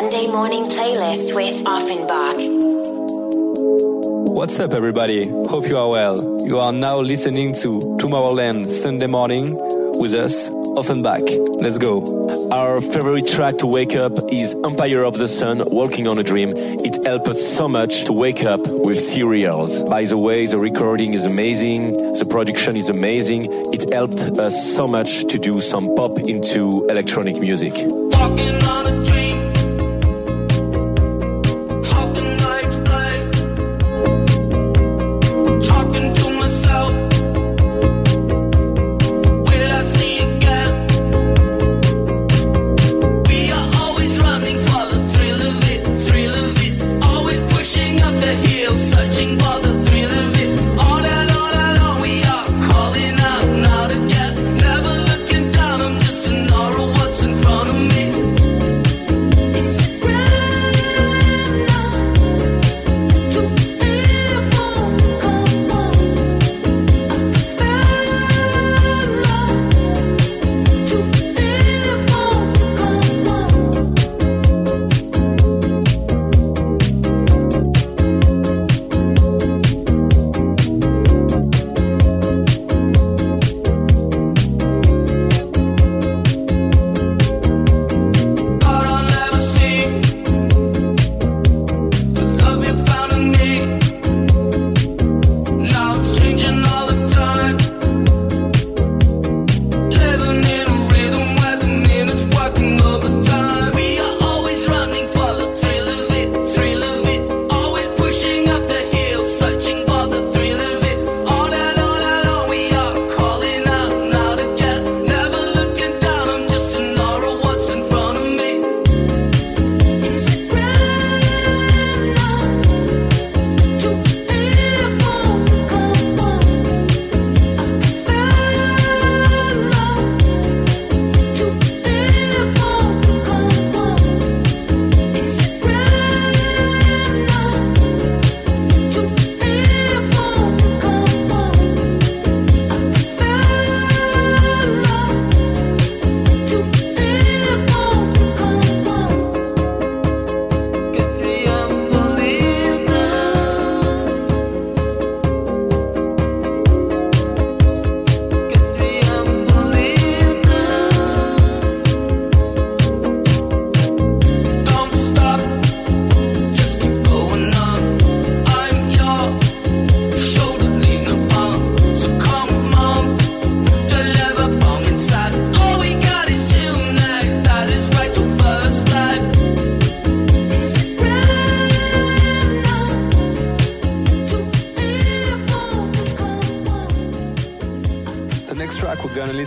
Sunday morning playlist with Ofenbach. What's up, everybody? Hope you are well. You are now listening to Tomorrowland Sunday morning with us, Ofenbach. Let's go. Our favorite track to wake up is Empire of the Sun, Walking on a Dream. It helped us so much to wake up with cereals. By the way, the recording is amazing, the production is amazing. It helped us so much to do some pop into electronic music.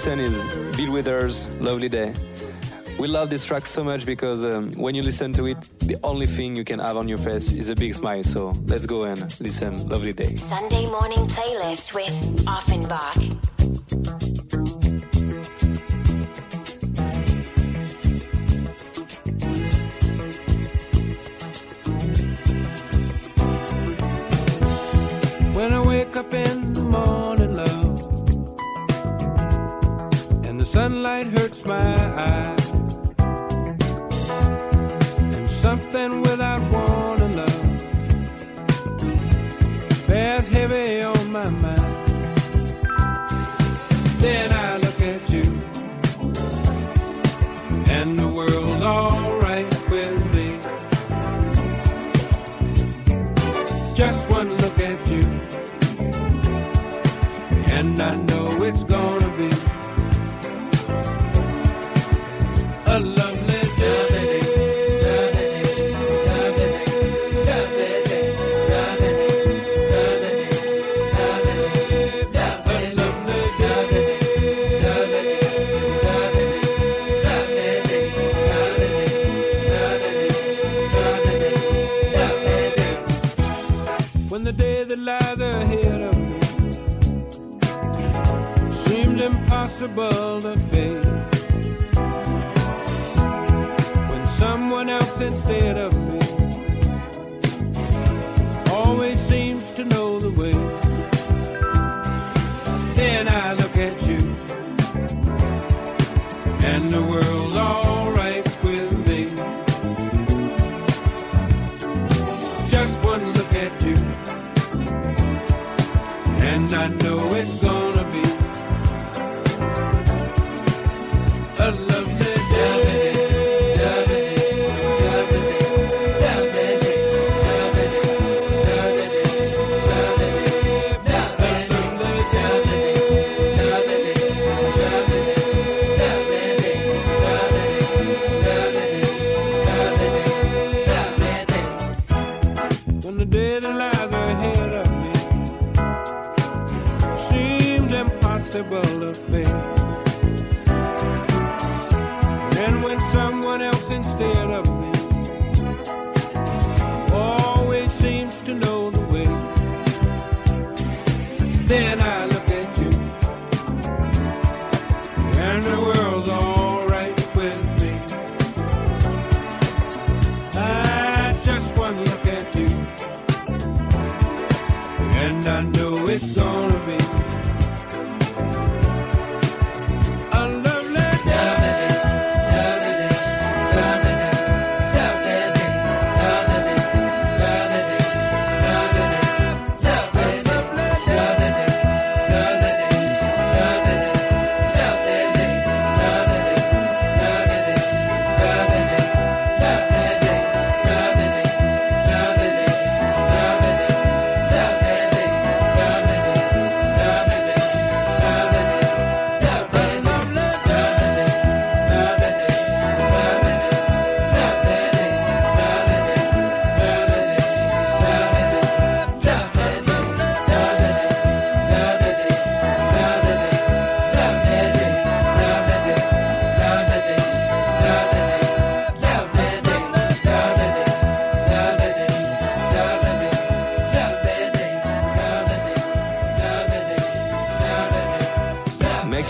Listen is Bill Withers, Lovely Day. We love this track so much because um, when you listen to it, the only thing you can have on your face is a big smile. So let's go and listen, Lovely Day. Sunday morning playlist with Ofenbach. When I wake up in sunlight hurts my eyes, impossible to face. When someone else instead of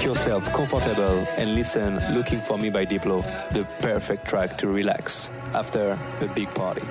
Make yourself comfortable and listen Looking for Me by Diplo, the perfect track to relax after a big party.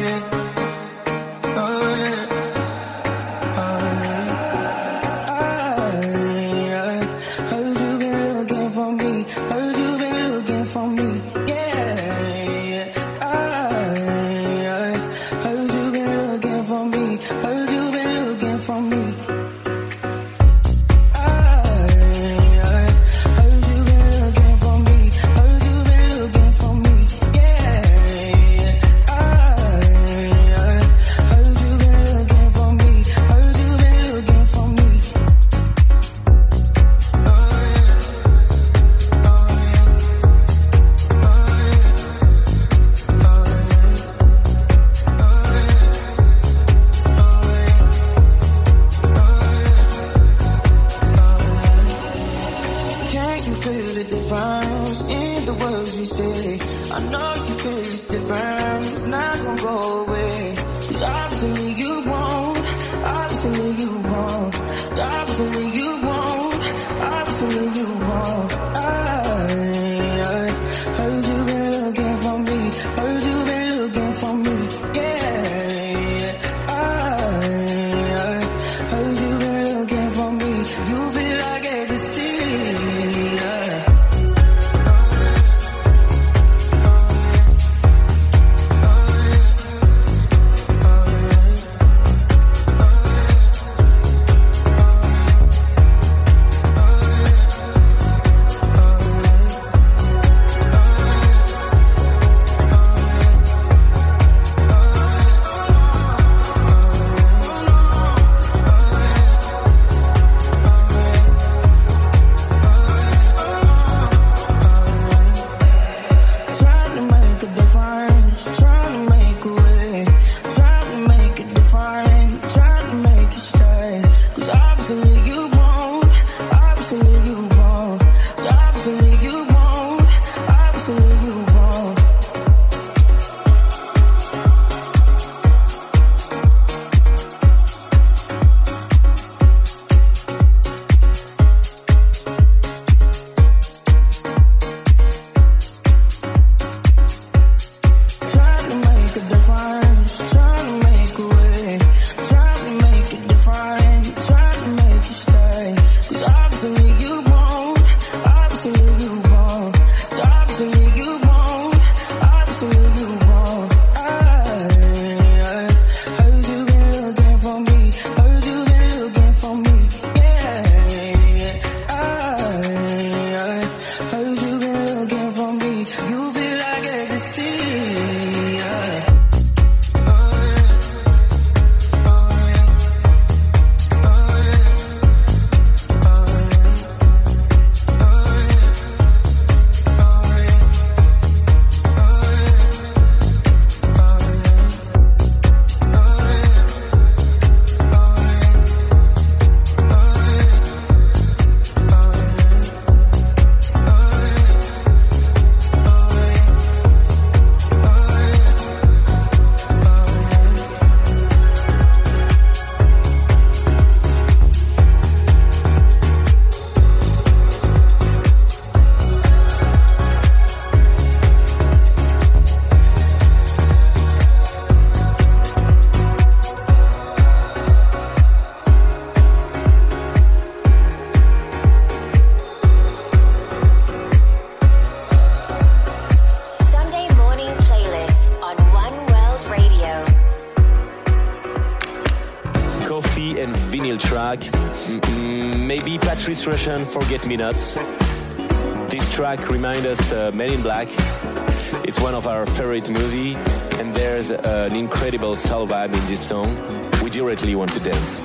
yeah. Illustration Forget Me Nots. This track reminds us uh, Men in Black. It's one of our favorite movie and there's uh, an incredible soul vibe in this song. We directly want to dance.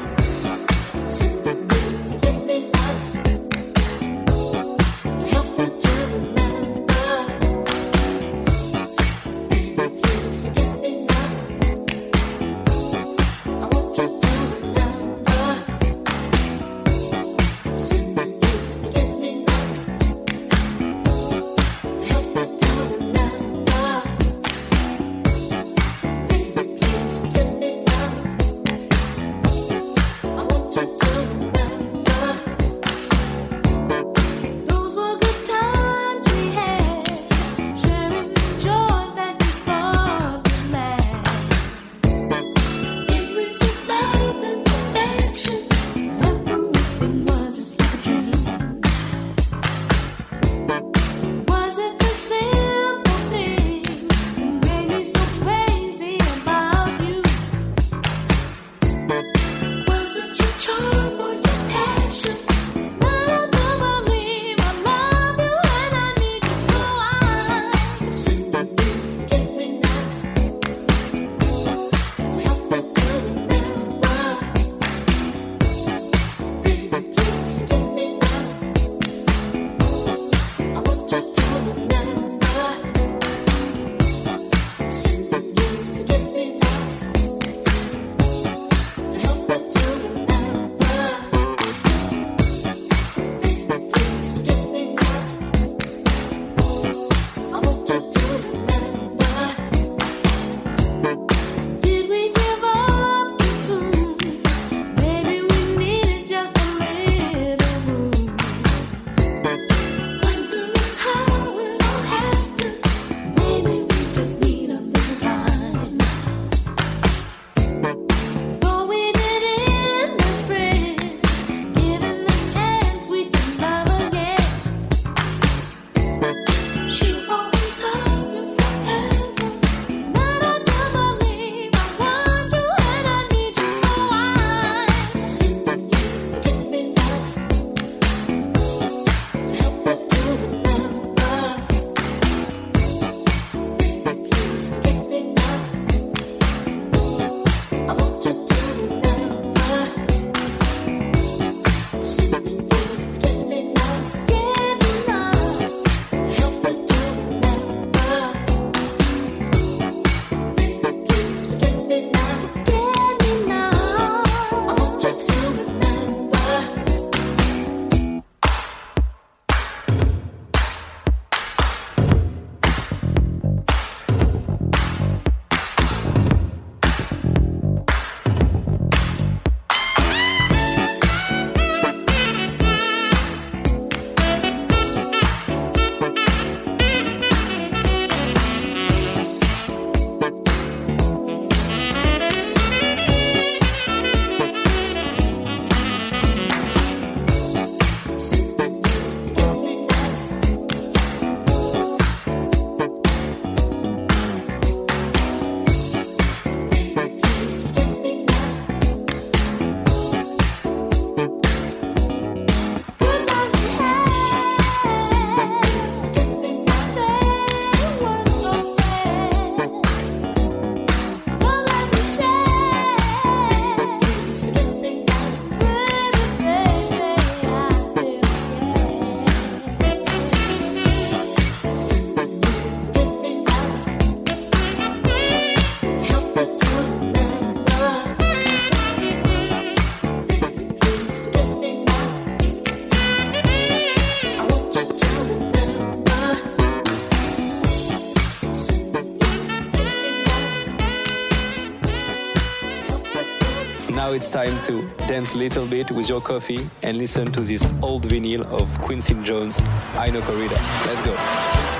Now it's time to dance a little bit with your coffee and listen to this old vinyl of Quincy Jones, Ai No Corrida. Let's go.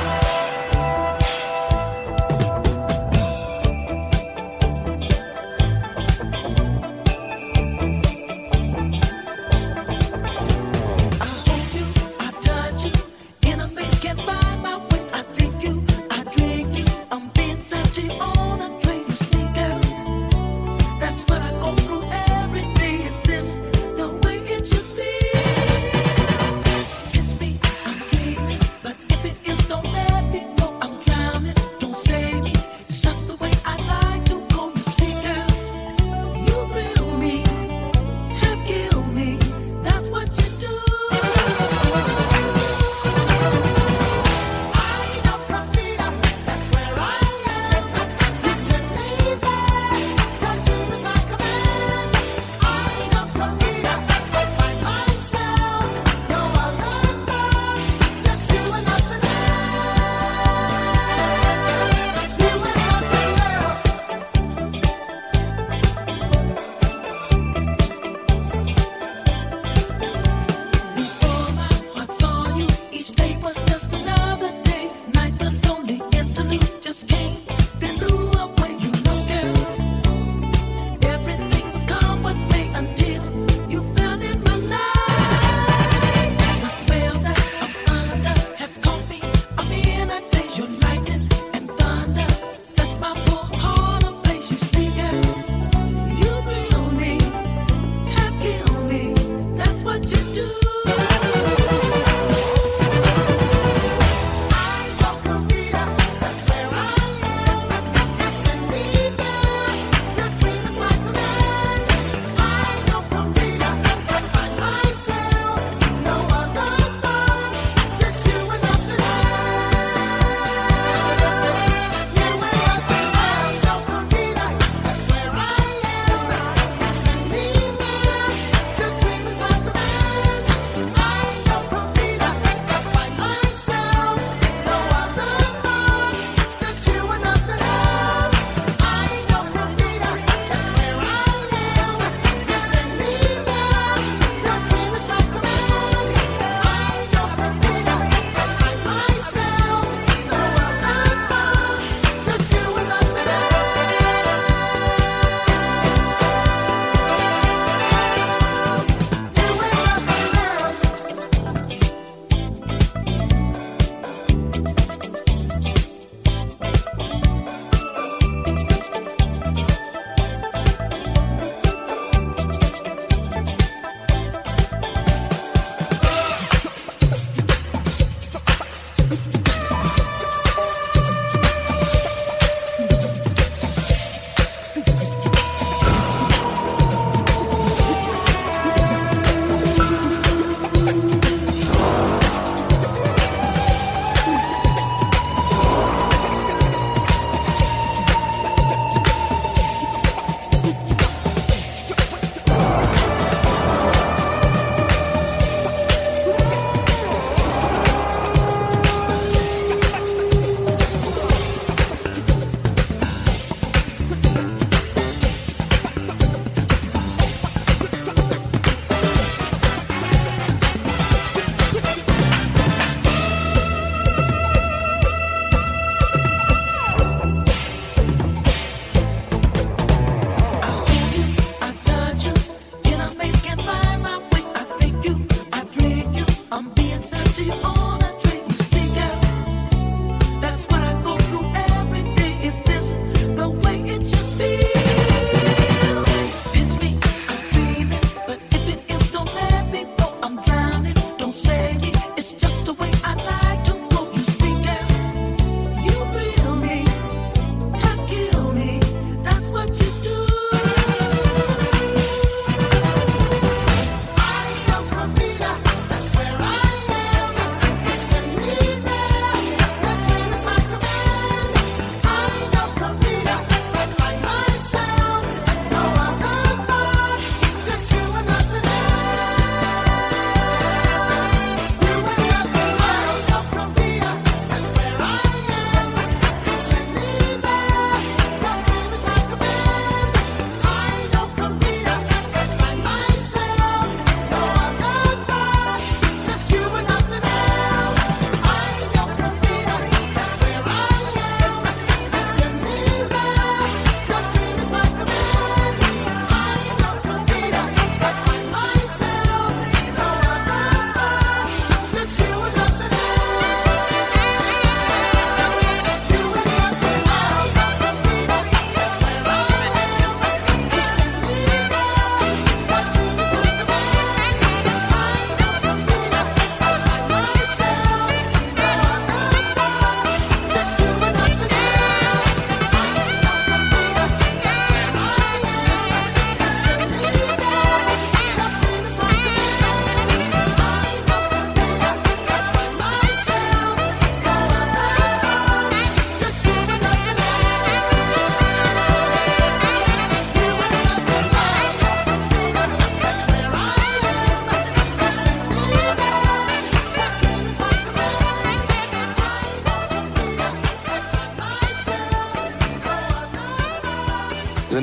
Tendré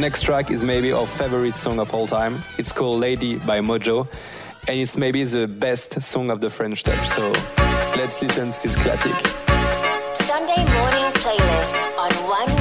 next track is maybe our favorite song of all time. It's called Lady by Modjo, and it's maybe the best song of the French Touch. So let's listen to this classic. Sunday morning playlist on One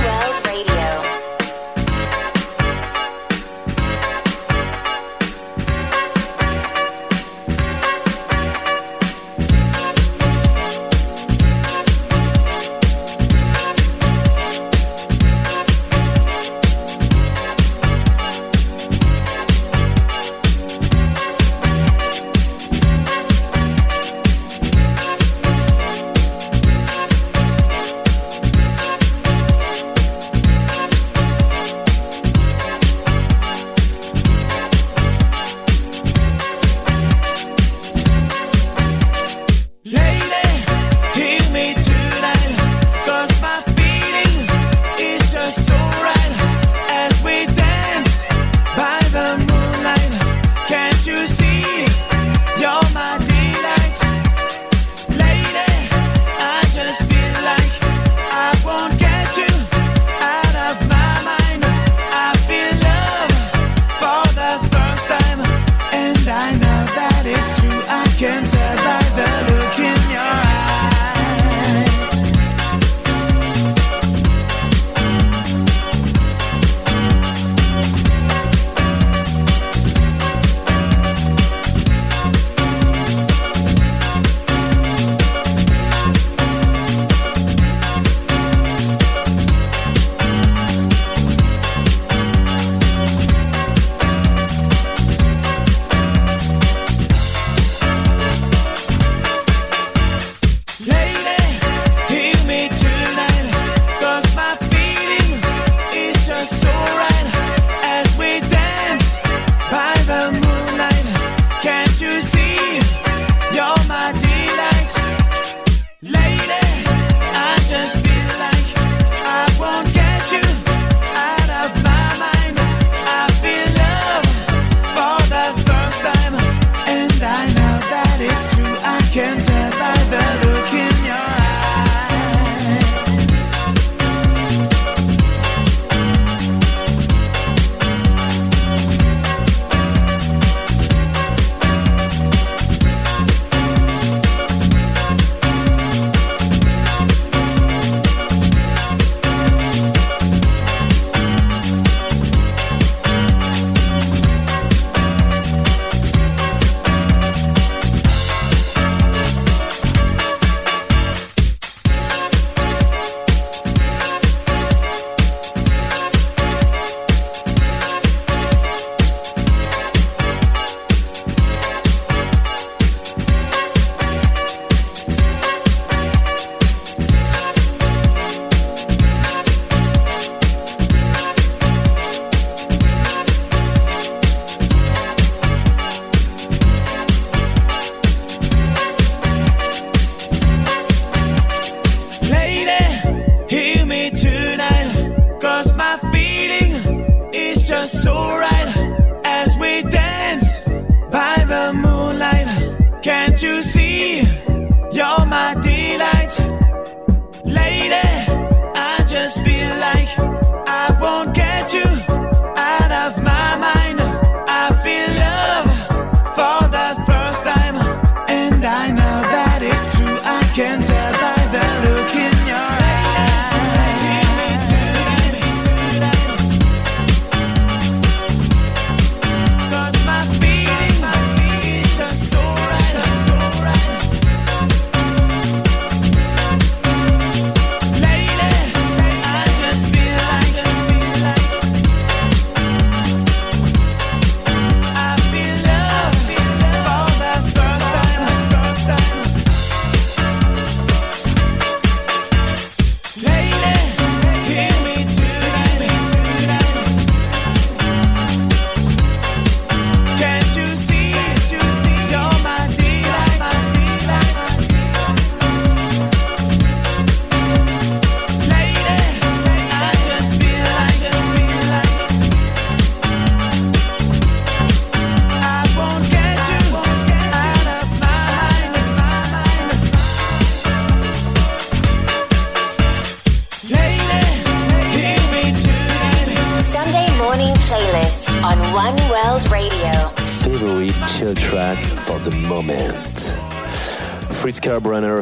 can't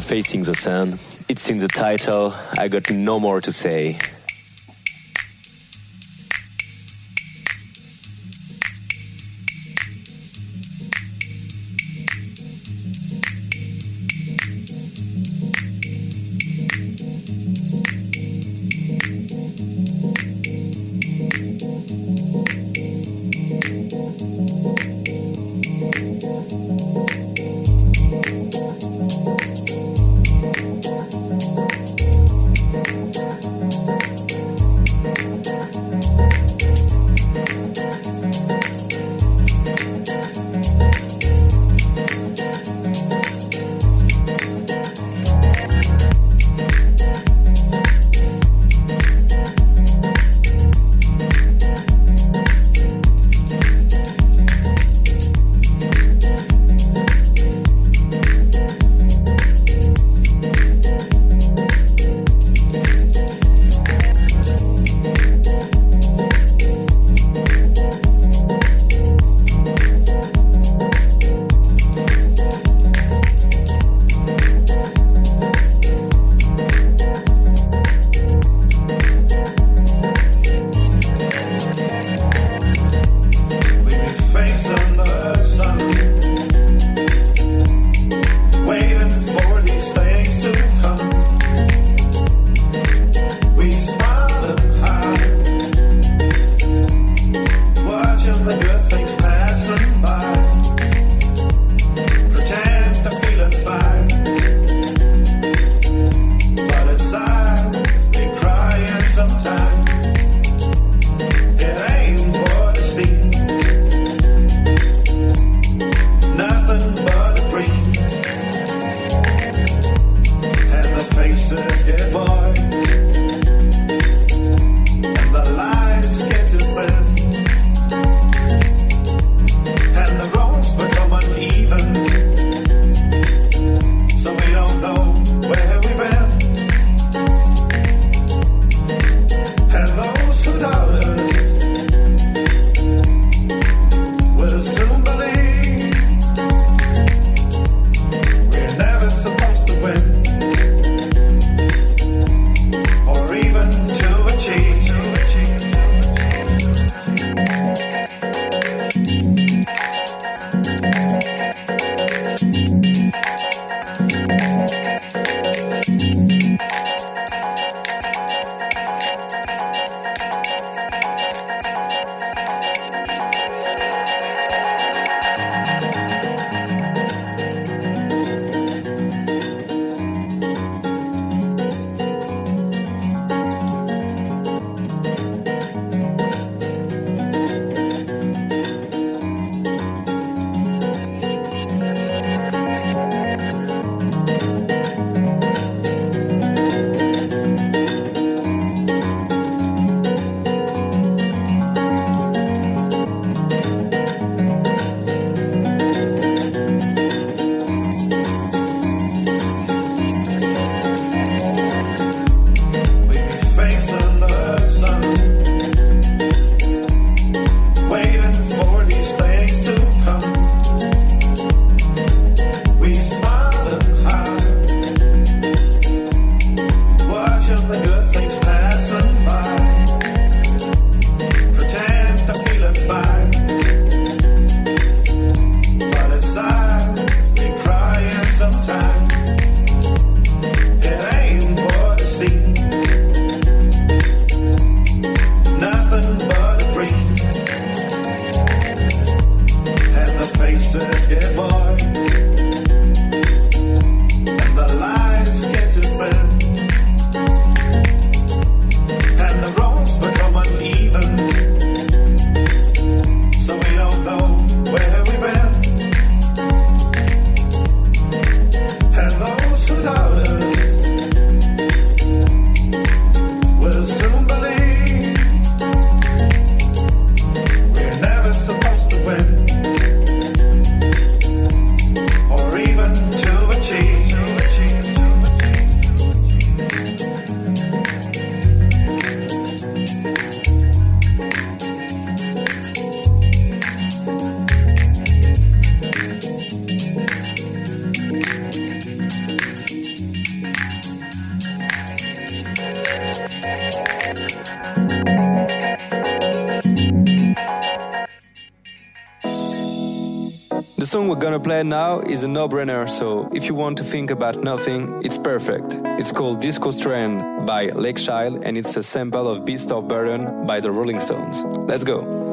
facing the sun. It's in the title. I got no more to say. Gonna play now is a no-brainer, so if you want to think about nothing, it's perfect. It's called Disco Strand by Lake Child, and it's a sample of Beast of Burden by the Rolling Stones. Let's go.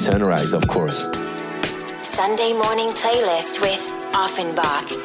Sunrise, of course. Sunday morning playlist with Ofenbach.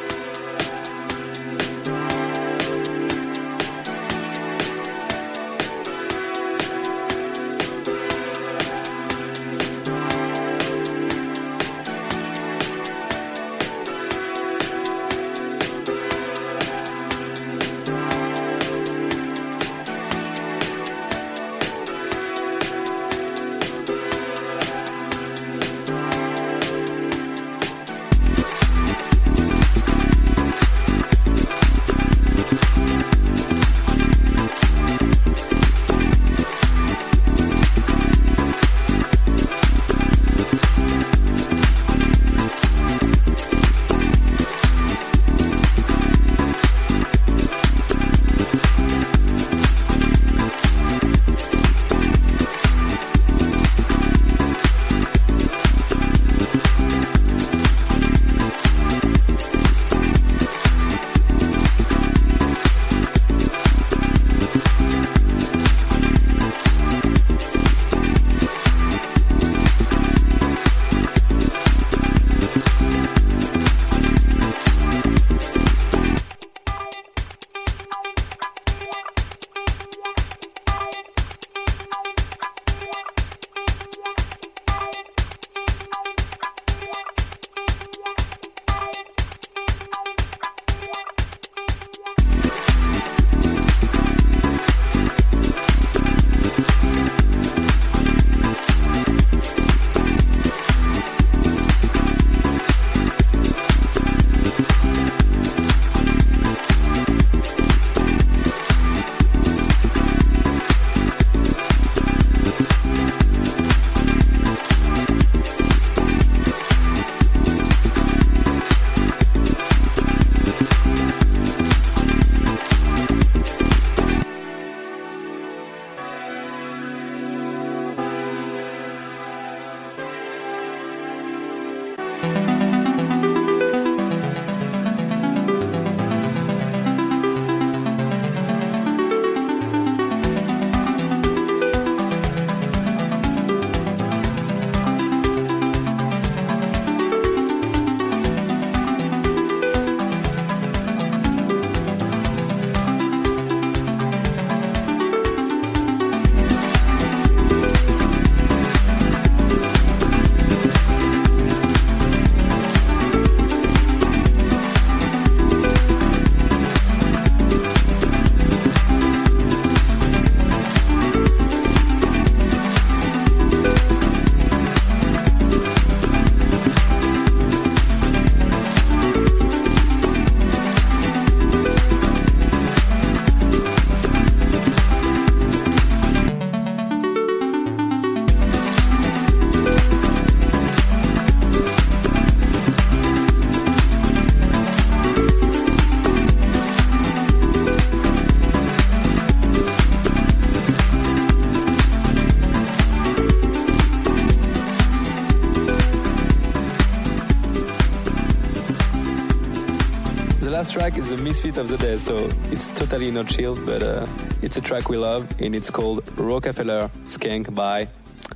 track is a misfit of the day, so it's totally not chilled, but uh, it's a track we love, and it's called Rockafeller Skank by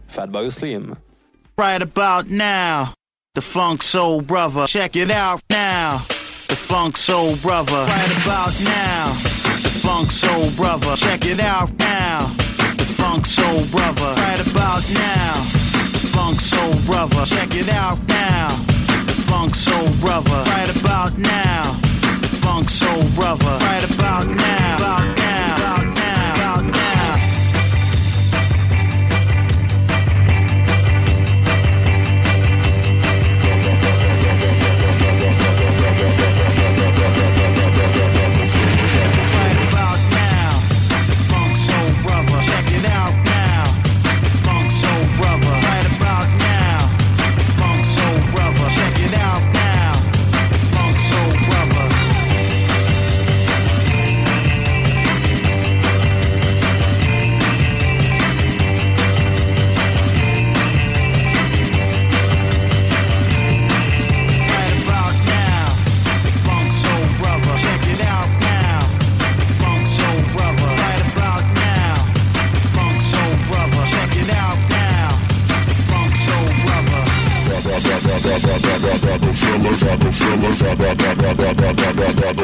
Fatboy Slim. Right about now, the Funk Soul Brother. Check it out now, the Funk Soul Brother. Right about now, the Funk Soul Brother. Check it out now, the Funk Soul Brother. Right about now, the Funk Soul Brother. Check it out now, the Funk Soul Brother. Right about now funk soul brother. Right about now. About now.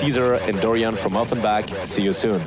Caesar and Dorian from Ofenbach. See you soon.